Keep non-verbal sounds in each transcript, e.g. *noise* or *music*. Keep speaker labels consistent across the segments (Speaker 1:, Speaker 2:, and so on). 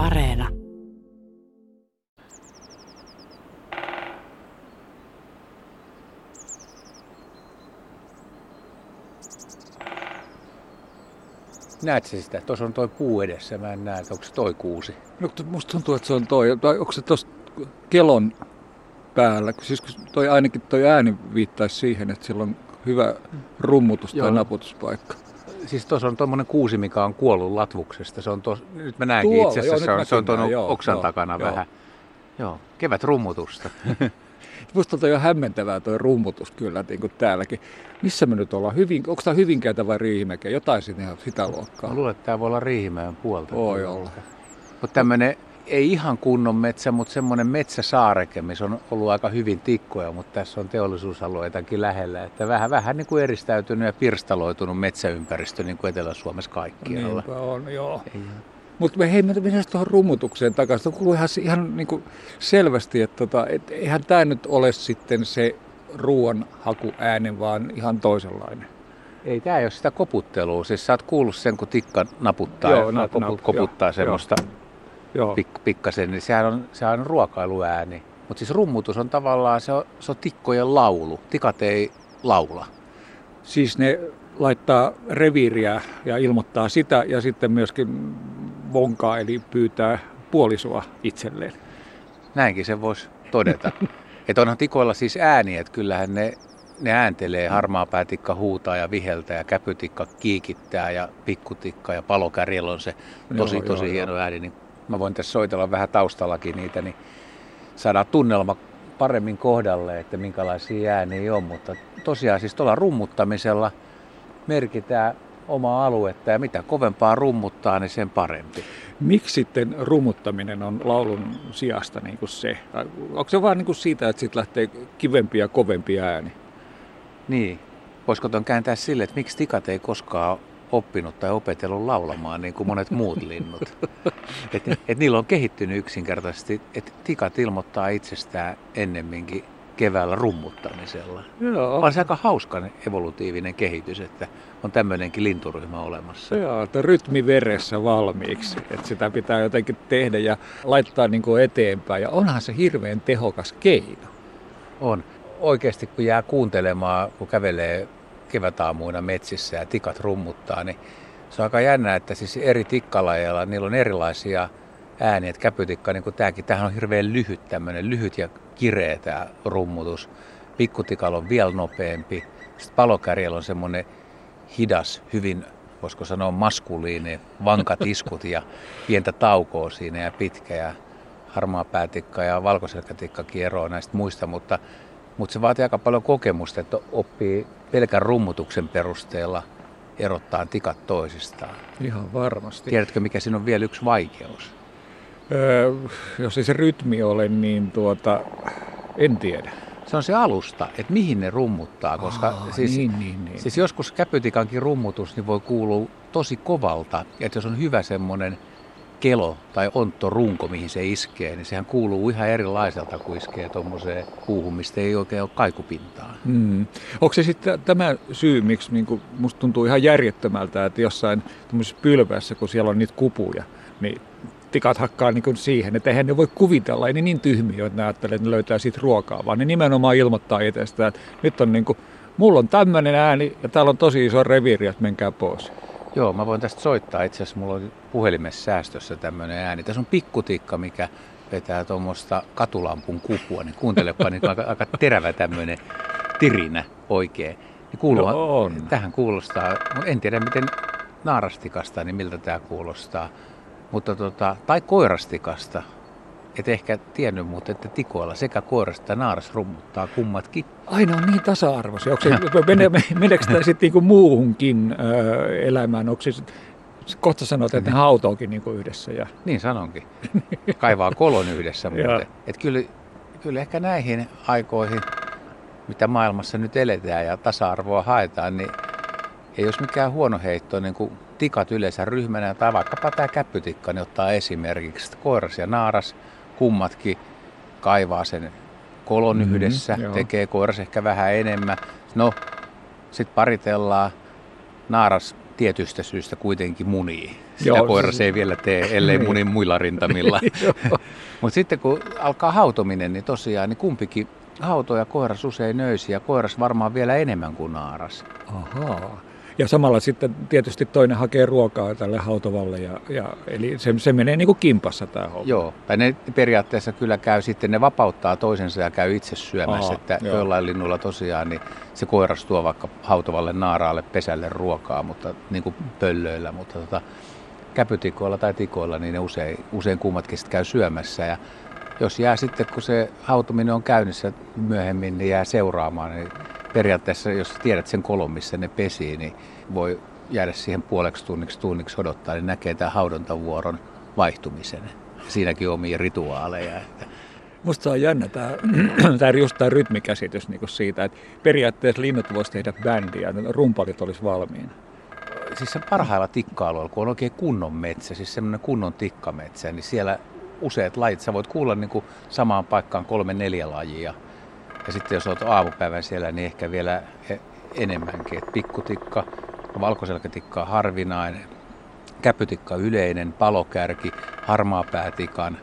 Speaker 1: Areena.
Speaker 2: Näet sä sitä? Tuossa on toi puu edessä. Mä en näe, onko se toi kuusi.
Speaker 3: No, musta tuntuu, että se on toi. Tai onko se tuossa kelon päällä? Siis toi ainakin toi ääni viittaisi siihen, että sillä on hyvä rummutus tai naputuspaikka.
Speaker 2: Siis tuossa on tuommoinen kuusi, mikä on kuollut latvuksesta. Se on tos, nyt mä näenkin Tuolla, itse asiassa, joo, se on, se on tuon oksan joo, takana joo. vähän. Joo, kevät rummutusta. *laughs*
Speaker 3: Musta on jo hämmentävää tuo rummutus kyllä niin kuin täälläkin. Missä me nyt ollaan? Hyvin, onko tämä Hyvinkäitä vai Riihimäkeä? Jotain sitä, sitä luokkaa.
Speaker 2: Mä luulen, että tämä voi olla Riihimäen puolta.
Speaker 3: Voi olla.
Speaker 2: Mutta tämmöinen ei ihan kunnon metsä, mutta semmoinen metsäsaareke, missä on ollut aika hyvin tikkoja, mutta tässä on teollisuusalueitakin lähellä. Että vähän, vähän niin kuin eristäytynyt ja pirstaloitunut metsäympäristö niin kuin Etelä-Suomessa kaikkialla.
Speaker 3: Niinpä on, joo. Mutta me hei, mennään tuohon rummutukseen takaisin. Tuo kuuluu ihan, ihan niin kuin selvästi, että tota, et eihän tämä nyt ole sitten se ruoan hakuääni, vaan ihan toisenlainen.
Speaker 2: Ei tämä ei ole sitä koputtelua. Siis sä oot kuullut sen, kun tikka naputtaa, joo, nap, nap, koputtaa joo, semmoista joo. Pik, pikkasen, niin sehän on, sehän on ruokailuääni. Mutta siis rummutus on tavallaan, se on, se on tikkojen laulu. Tikat ei laula.
Speaker 3: Siis ne laittaa reviiriä ja ilmoittaa sitä ja sitten myöskin vonkaa eli pyytää puolisoa itselleen.
Speaker 2: Näinkin se voisi todeta. *laughs* että onhan tikoilla siis ääni, että kyllähän ne, ne ääntelee, harmaa päätikka huutaa ja viheltää ja käpytikka kiikittää ja pikkutikka ja palokärjellä on se tosi joo, tosi joo, hieno joo. ääni. Niin mä voin tässä soitella vähän taustallakin niitä, niin saadaan tunnelma paremmin kohdalle, että minkälaisia ääniä on. Mutta tosiaan siis tuolla rummuttamisella merkitään omaa aluetta ja mitä kovempaa rummuttaa, niin sen parempi.
Speaker 3: Miksi sitten rummuttaminen on laulun sijasta niin kuin se? Onko se vaan niin kuin siitä, että sitten lähtee kivempi ja kovempi ääni?
Speaker 2: Niin. Voisiko tuon kääntää sille, että miksi tikat ei koskaan oppinut tai opetellut laulamaan niin kuin monet muut linnut. Et, et niillä on kehittynyt yksinkertaisesti, että tikat ilmoittaa itsestään ennemminkin keväällä rummuttamisella. Joo. On se aika hauska evolutiivinen kehitys, että on tämmöinenkin linturyhmä olemassa.
Speaker 3: Joo, että rytmi veressä valmiiksi, että sitä pitää jotenkin tehdä ja laittaa niin kuin eteenpäin. Ja onhan se hirveän tehokas keino.
Speaker 2: On. Oikeasti kun jää kuuntelemaan, kun kävelee kevätaamuina metsissä ja tikat rummuttaa, niin se on aika jännä, että siis eri tikkalajeilla niillä on erilaisia ääniä. Että käpytikka, niin kuin tämäkin, tämähän on hirveän lyhyt tämmöinen, lyhyt ja kireä tämä rummutus. Pikkutikalla on vielä nopeampi. Sitten palokärjellä on semmoinen hidas, hyvin, voisiko sanoa maskuliini, vankat iskut ja pientä taukoa siinä ja pitkä ja harmaa päätikka ja valkoselkätikka eroaa näistä muista, mutta, mutta se vaatii aika paljon kokemusta, että oppii pelkän rummutuksen perusteella erottaa tikat toisistaan.
Speaker 3: Ihan varmasti.
Speaker 2: Tiedätkö, mikä siinä on vielä yksi vaikeus?
Speaker 3: Öö, jos ei se rytmi ole, niin tuota, en tiedä.
Speaker 2: Se on se alusta, että mihin ne rummuttaa, koska Aa, siis, niin, niin, niin. siis joskus käpytikankin rummutus niin voi kuulua tosi kovalta. Että jos on hyvä semmoinen kelo tai ontto runko, mihin se iskee, niin sehän kuuluu ihan erilaiselta kuin iskee tuommoiseen puuhun, mistä ei oikein ole kaikupintaa.
Speaker 3: Mm. Onko se sitten tämä syy, miksi niin kuin, musta tuntuu ihan järjettömältä, että jossain pylvässä, kun siellä on niitä kupuja, niin tikat hakkaa niin siihen, että eihän ne voi kuvitella, ei ne niin tyhmiä, että ne ajattelee, että ne löytää siitä ruokaa, vaan ne nimenomaan ilmoittaa itsestään, että nyt on niin kuin, mulla on tämmöinen ääni ja täällä on tosi iso reviiri, että menkää pois.
Speaker 2: Joo, mä voin tästä soittaa. Itse asiassa mulla on puhelimessa säästössä tämmöinen ääni. Tässä on pikkutikka, mikä vetää tuommoista katulampun kupua, niin kuuntelepa niin aika, aika terävä tämmöinen tirinä oikein. Niin kuuluu, no on. Tähän kuulostaa, en tiedä miten naarastikasta, niin miltä tämä kuulostaa. Mutta tota, tai koirastikasta. Et ehkä tiennyt, mutta että tikoilla sekä koiras että naaras rummuttaa kummatkin.
Speaker 3: Aina on niin tasa-arvoisia. Onko se, mene, *laughs* meneekö tämä sitten niinku muuhunkin ö, elämään? Onko se kohta sanot, että ne hautookin niinku yhdessä. Ja...
Speaker 2: Niin sanonkin. Kaivaa kolon yhdessä *laughs* muuten. Et kyllä, kyllä ehkä näihin aikoihin, mitä maailmassa nyt eletään ja tasa-arvoa haetaan, niin ei olisi mikään huono heitto niin kuin tikat yleensä ryhmänä tai vaikkapa tämä käppytikka, niin ottaa esimerkiksi koiras ja naaras, kummatkin kaivaa sen kolon mm-hmm, yhdessä, joo. tekee koiras ehkä vähän enemmän. No, sitten paritellaan, naaras tietystä syystä kuitenkin munii. Sitä Joo, koira se ei vielä tee, ellei niin. munin muilla rintamilla. *laughs* Mutta sitten kun alkaa hautominen, niin tosiaan niin kumpikin hauto ja koiras usein nöysi ja koiras varmaan vielä enemmän kuin naaras.
Speaker 3: Ahaa. Ja samalla sitten tietysti toinen hakee ruokaa tälle hautovalle, ja, ja, eli se, se menee niin kuin kimpassa tämä homma.
Speaker 2: Joo, tai ne periaatteessa kyllä käy sitten, ne vapauttaa toisensa ja käy itse syömässä, Aha, että joo. joillain linnuilla tosiaan niin se koiras tuo vaikka hautovalle naaraalle pesälle ruokaa, mutta niin kuin pöllöillä, mutta tota, käpytikoilla tai tikoilla, niin ne usein, usein kummatkin sitten käy syömässä, ja jos jää sitten, kun se hautuminen on käynnissä myöhemmin, niin jää seuraamaan, niin periaatteessa, jos tiedät sen kolon, missä ne pesii, niin voi jäädä siihen puoleksi tunniksi, tunniksi odottaa, niin näkee tämän haudontavuoron vaihtumisen. Siinäkin on omia rituaaleja. Että.
Speaker 3: Musta on jännä tämä, *clears throat* tämä just tämä rytmikäsitys niin siitä, että periaatteessa linnut voisi tehdä bändiä, rumpalit olisi valmiina.
Speaker 2: Siis se parhailla tikka kun on oikein kunnon metsä, siis semmoinen kunnon tikkametsä, niin siellä useat lajit, sä voit kuulla niin kuin samaan paikkaan kolme neljä lajia – ja sitten jos olet aamupäivän siellä, niin ehkä vielä e- enemmänkin. Et pikkutikka, valkoselkätikka on harvinainen, käpytikka yleinen, palokärki, harmaapäätikan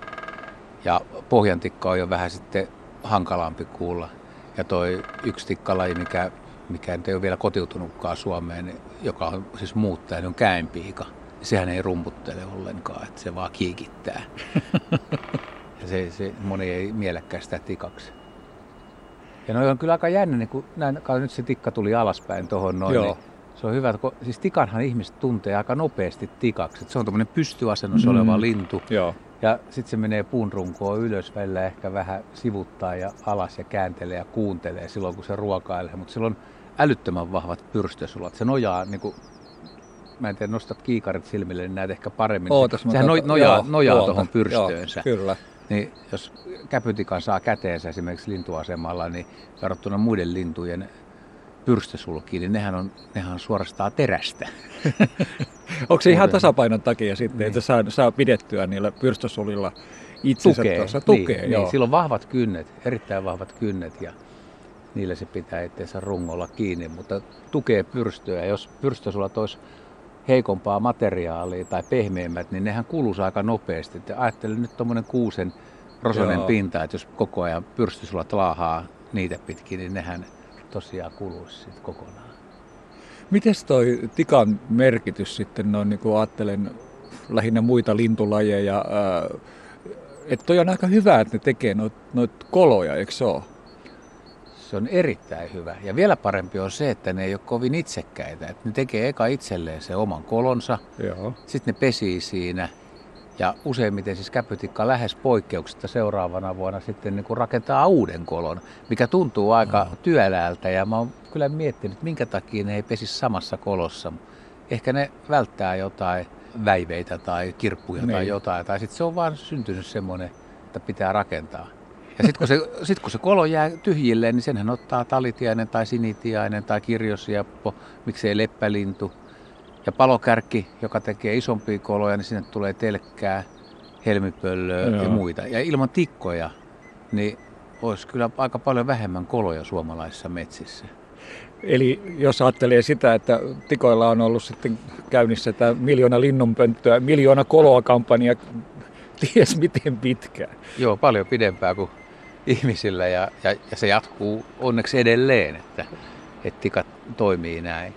Speaker 2: ja pohjantikka on jo vähän sitten hankalampi kuulla. Ja toi yksi tikkalaji, mikä, mikä ei ole vielä kotiutunutkaan Suomeen, joka on siis muuttaja, niin on käenpiika. Sehän ei rumputtele ollenkaan, että se vaan kiikittää. *laughs* ja se, se, moni ei mielekään sitä tikaksi. Ja noi on kyllä aika jännä, niin kun näin, nyt se tikka tuli alaspäin tuohon noin, Joo. niin se on hyvä, kun siis tikanhan ihmiset tuntee aika nopeasti tikaksi. Et se on tämmöinen pystyasennossa mm. oleva lintu.
Speaker 3: Joo.
Speaker 2: Ja sitten se menee puun runkoon ylös, välillä ehkä vähän sivuttaa ja alas ja kääntelee ja kuuntelee silloin, kun se ruokailee. Mutta sillä on älyttömän vahvat pyrstösulat. Se nojaa, niin kuin, mä en tiedä, nostat kiikarit silmille, niin näet ehkä paremmin.
Speaker 3: Ootas,
Speaker 2: Sehän nojaa, nojaa, nojaa tuohon pyrstöönsä.
Speaker 3: Joo, kyllä.
Speaker 2: Niin jos käpytikan saa käteensä esimerkiksi lintuasemalla, niin verrattuna muiden lintujen pyrstösulkiin, niin nehän on, nehän on suorastaan terästä. *laughs*
Speaker 3: Onko se ihan tasapainon takia sitten, niin. että saa, saa pidettyä niillä pyrstösulilla itsensä tukee, tuossa?
Speaker 2: Tukee, niin, joo. Niin, sillä on vahvat kynnet, erittäin vahvat kynnet ja niillä se pitää itseensä rungolla kiinni, mutta tukee pyrstöä. Jos pyrstösulat olisi heikompaa materiaalia tai pehmeämmät, niin nehän kuluisi aika nopeasti. Ajattelen nyt tuommoinen kuusen rosonen Joo. pinta, että jos koko ajan pyrstysulat laahaa niitä pitkin, niin nehän tosiaan kuluisi sitten kokonaan.
Speaker 3: Mites toi tikan merkitys sitten noin, niin kuin ajattelen lähinnä muita lintulajeja, että toi on aika hyvä, että ne tekee noita noit koloja, eikö se ole?
Speaker 2: Se on erittäin hyvä. Ja vielä parempi on se, että ne ei ole kovin itsekkäitä. Että ne tekee eka itselleen se oman kolonsa, Joo. sitten ne pesii siinä. Ja useimmiten siis käpytikka lähes poikkeuksetta seuraavana vuonna sitten niin kuin rakentaa uuden kolon, mikä tuntuu aika no. työläältä. Ja mä oon kyllä miettinyt, minkä takia ne ei pesi samassa kolossa. Ehkä ne välttää jotain väiveitä tai kirppuja niin. tai jotain. Tai sitten se on vaan syntynyt semmoinen, että pitää rakentaa. Ja sitten kun, se, sit kun se kolo jää tyhjilleen, niin senhän ottaa talitiainen tai sinitiainen tai kirjosiappo, miksei leppälintu. Ja palokärkki, joka tekee isompia koloja, niin sinne tulee telkkää, helmipöllöä Joo. ja muita. Ja ilman tikkoja, niin olisi kyllä aika paljon vähemmän koloja suomalaisissa metsissä.
Speaker 3: Eli jos ajattelee sitä, että tikoilla on ollut sitten käynnissä tämä miljoona linnunpönttöä, miljoona koloa kampanja, ties miten pitkään.
Speaker 2: Joo, paljon pidempää kuin ihmisillä ja, ja, ja se jatkuu onneksi edelleen, että, että tikat toimii näin.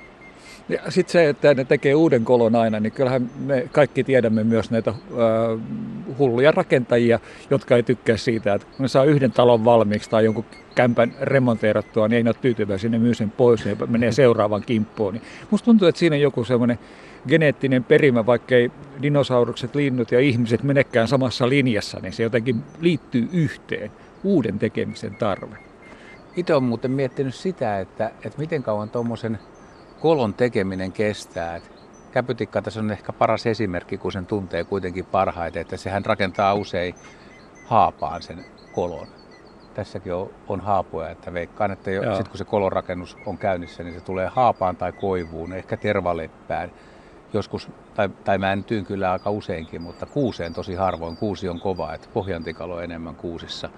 Speaker 3: Ja sitten se, että ne tekee uuden kolon aina, niin kyllähän me kaikki tiedämme myös näitä äh, hulluja rakentajia, jotka ei tykkää siitä, että kun ne saa yhden talon valmiiksi tai jonkun kämpän remonteerattua, niin ei ne ole tyytyväisiä, ne myy sen pois ja menee seuraavan kimppuun. Niin musta tuntuu, että siinä on joku semmoinen geneettinen perimä, vaikkei dinosaurukset, linnut ja ihmiset menekään samassa linjassa, niin se jotenkin liittyy yhteen uuden tekemisen tarve.
Speaker 2: Itse olen muuten miettinyt sitä, että, että miten kauan tuommoisen kolon tekeminen kestää. Käpytikka tässä on ehkä paras esimerkki, kun sen tuntee kuitenkin parhaiten, että sehän rakentaa usein haapaan sen kolon. Tässäkin on, on haapoja, että veikkaan, että sitten kun se kolonrakennus on käynnissä, niin se tulee haapaan tai koivuun, ehkä tervaleppään. Joskus, tai, tai mäntyyn kyllä aika useinkin, mutta kuuseen tosi harvoin. Kuusi on kova, että pohjantikalo on enemmän kuusissa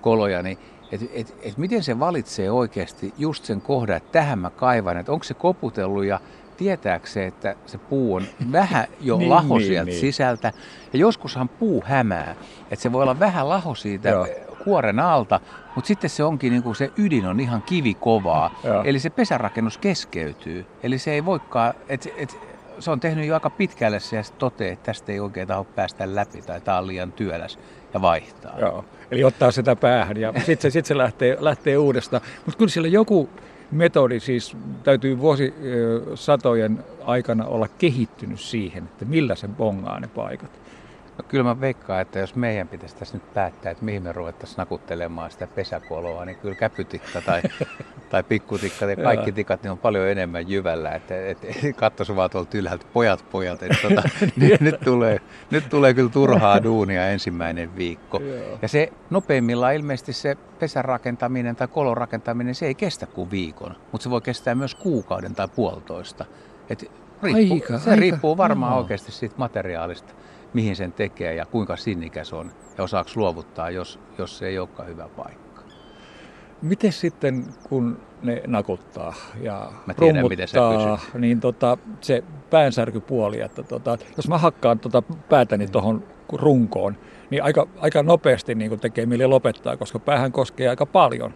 Speaker 2: koloja, niin et, et, et miten se valitsee oikeasti just sen kohdan, että tähän mä kaivan, että onko se koputellut ja tietääkö se, että se puu on vähän jo *laughs*
Speaker 3: Niin,
Speaker 2: laho
Speaker 3: niin,
Speaker 2: sieltä
Speaker 3: niin.
Speaker 2: sisältä. Ja joskushan puu hämää, että se voi olla vähän laho siitä
Speaker 3: Joo.
Speaker 2: kuoren alta, mutta sitten se onkin niin kuin se ydin on ihan kivikovaa.
Speaker 3: Joo.
Speaker 2: Eli se pesärakennus keskeytyy. Eli se ei voikaan, et, et, se on tehnyt jo aika pitkälle se ja toteaa, että tästä ei oikein taho päästä läpi tai tämä on liian työläs ja vaihtaa.
Speaker 3: Joo. Eli ottaa sitä päähän ja sitten se, sit se lähtee, lähtee uudestaan. Mutta kyllä siellä joku metodi siis täytyy vuosisatojen aikana olla kehittynyt siihen, että millä se bongaa ne paikat.
Speaker 2: No, kyllä mä veikkaan, että jos meidän pitäisi tässä nyt päättää, että mihin me ruvettaisiin nakuttelemaan sitä pesäkoloa, niin kyllä käpytikka tai, *laughs* tai pikkutikka tai kaikki tikat niin on paljon enemmän jyvällä. Että et, et, *laughs* katsoisi vaan tuolta ylhäältä, pojat, pojat, että tota, *laughs* nyt, nyt, tulee, nyt tulee kyllä turhaa duunia ensimmäinen viikko. Ja se nopeimmillaan ilmeisesti se pesän rakentaminen tai kolon rakentaminen, se ei kestä kuin viikon, mutta se voi kestää myös kuukauden tai puolitoista. Et riippuu,
Speaker 3: Aika,
Speaker 2: se
Speaker 3: aika,
Speaker 2: riippuu varmaan
Speaker 3: joo.
Speaker 2: oikeasti siitä materiaalista, mihin sen tekee ja kuinka sinnikäs on ja osaako luovuttaa, jos, jos se ei olekaan hyvä paikka.
Speaker 3: Miten sitten, kun ne nakuttaa ja
Speaker 2: Mä tiedän, miten sä
Speaker 3: rummuttaa, niin tota, se päänsärkypuoli, että tota, jos mä hakkaan tota päätäni
Speaker 2: Niin.
Speaker 3: tuohon runkoon, niin aika, aika nopeasti niin tekee mieli lopettaa, koska päähän koskee aika paljon.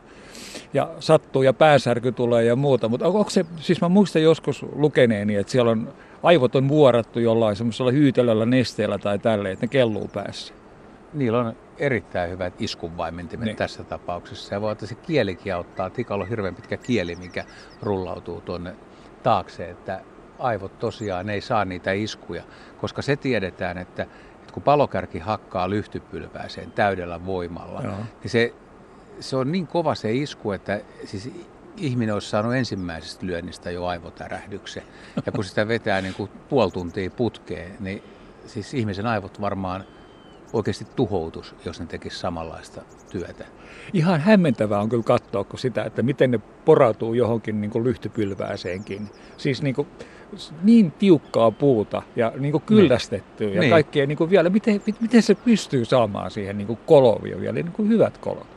Speaker 3: Ja sattuu ja päänsärky tulee ja muuta, mutta onko se, siis mä muistan joskus lukeneeni, että siellä on aivot on vuorattu jollain semmoisella hyytelöllä nesteellä tai tälleen, että ne kelluu päässä.
Speaker 2: Niillä on erittäin hyvät iskunvaimentimet
Speaker 3: Niin.
Speaker 2: tässä tapauksessa. Ja voi että se kielikin auttaa. Tikalla on hirveän pitkä kieli, mikä rullautuu tuonne taakse, että aivot tosiaan ei saa niitä iskuja. Koska se tiedetään, että, että kun palokärki hakkaa lyhtypylvääseen täydellä voimalla,
Speaker 3: Joo.
Speaker 2: niin se, se on niin kova se isku, että siis ihminen olisi saanut ensimmäisestä lyönnistä jo aivotärähdyksen. Ja kun sitä vetää niin kuin puoli tuntia putkeen, niin siis ihmisen aivot varmaan oikeasti tuhoutus, jos ne tekisi samanlaista työtä.
Speaker 3: Ihan hämmentävää on kyllä katsoa kun sitä, että miten ne porautuu johonkin niin kuin lyhtypylvääseenkin. Siis niin, kuin, niin tiukkaa puuta ja niin kuin kyllästettyä ja
Speaker 2: Niin.
Speaker 3: kaikkea niin kuin vielä. Miten, mit- miten se pystyy saamaan siihen niin kuin vielä niin kuin hyvät kolot?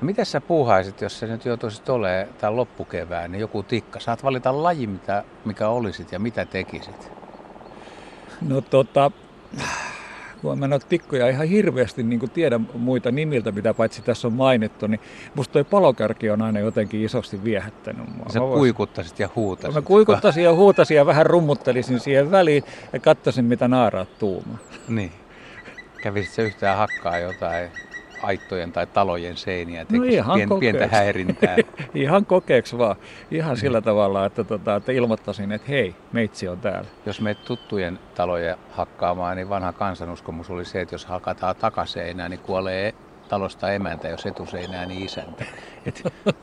Speaker 2: No mitä sä puuhaisit, jos sä nyt joutuisit olemaan tämän loppukevään, niin joku tikka? Saat valita laji, mitä, mikä olisit ja mitä tekisit.
Speaker 3: No tota, kun mä ole tikkoja ihan hirveästi niin tiedä muita nimiltä, mitä paitsi tässä on mainittu, niin musta toi palokärki on aina jotenkin isosti viehättänyt mua.
Speaker 2: Sä
Speaker 3: Mä vois-
Speaker 2: kuikuttaisit ja huutasit.
Speaker 3: Mä kuikuttasin ja huutasin ja vähän rummuttelisin siihen väliin ja katsoisin, mitä naaraat tuumaa.
Speaker 2: Niin. Kävisit sä yhtään hakkaa jotain aittojen tai talojen seiniä,
Speaker 3: No ihan
Speaker 2: pien, pientä
Speaker 3: kokeeksi.
Speaker 2: häirintää. *laughs*
Speaker 3: Ihan kokeeksi vaan. Ihan sillä tavalla, että, tota, että ilmoittaisin, että hei, meitsi on täällä.
Speaker 2: Jos meet tuttujen taloja hakkaamaan, niin vanha kansanuskomus oli se, että jos hakataan takaseinää, niin kuolee talosta emäntä, jos etuseinää, niin isäntä. *laughs* Et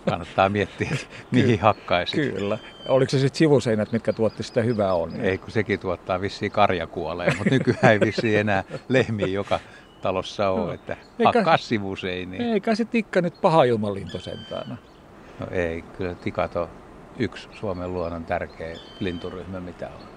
Speaker 2: kannattaa miettiä, että mihin hakkaisit.
Speaker 3: Kyllä. Oliko se sitten sivuseinät, mitkä tuotti sitä hyvää onnea?
Speaker 2: Ei, kun sekin tuottaa vissiin karjakuoleen, mutta nykyään ei vissiin enää lehmiä joka talossa ole, että
Speaker 3: Eikä-
Speaker 2: hakkaa sivuseiniin.
Speaker 3: Eikä se tikka nyt paha ilmalinto sentään.
Speaker 2: No ei, kyllä tikat on yksi Suomen luonnon tärkeä linturyhmä, mitä on.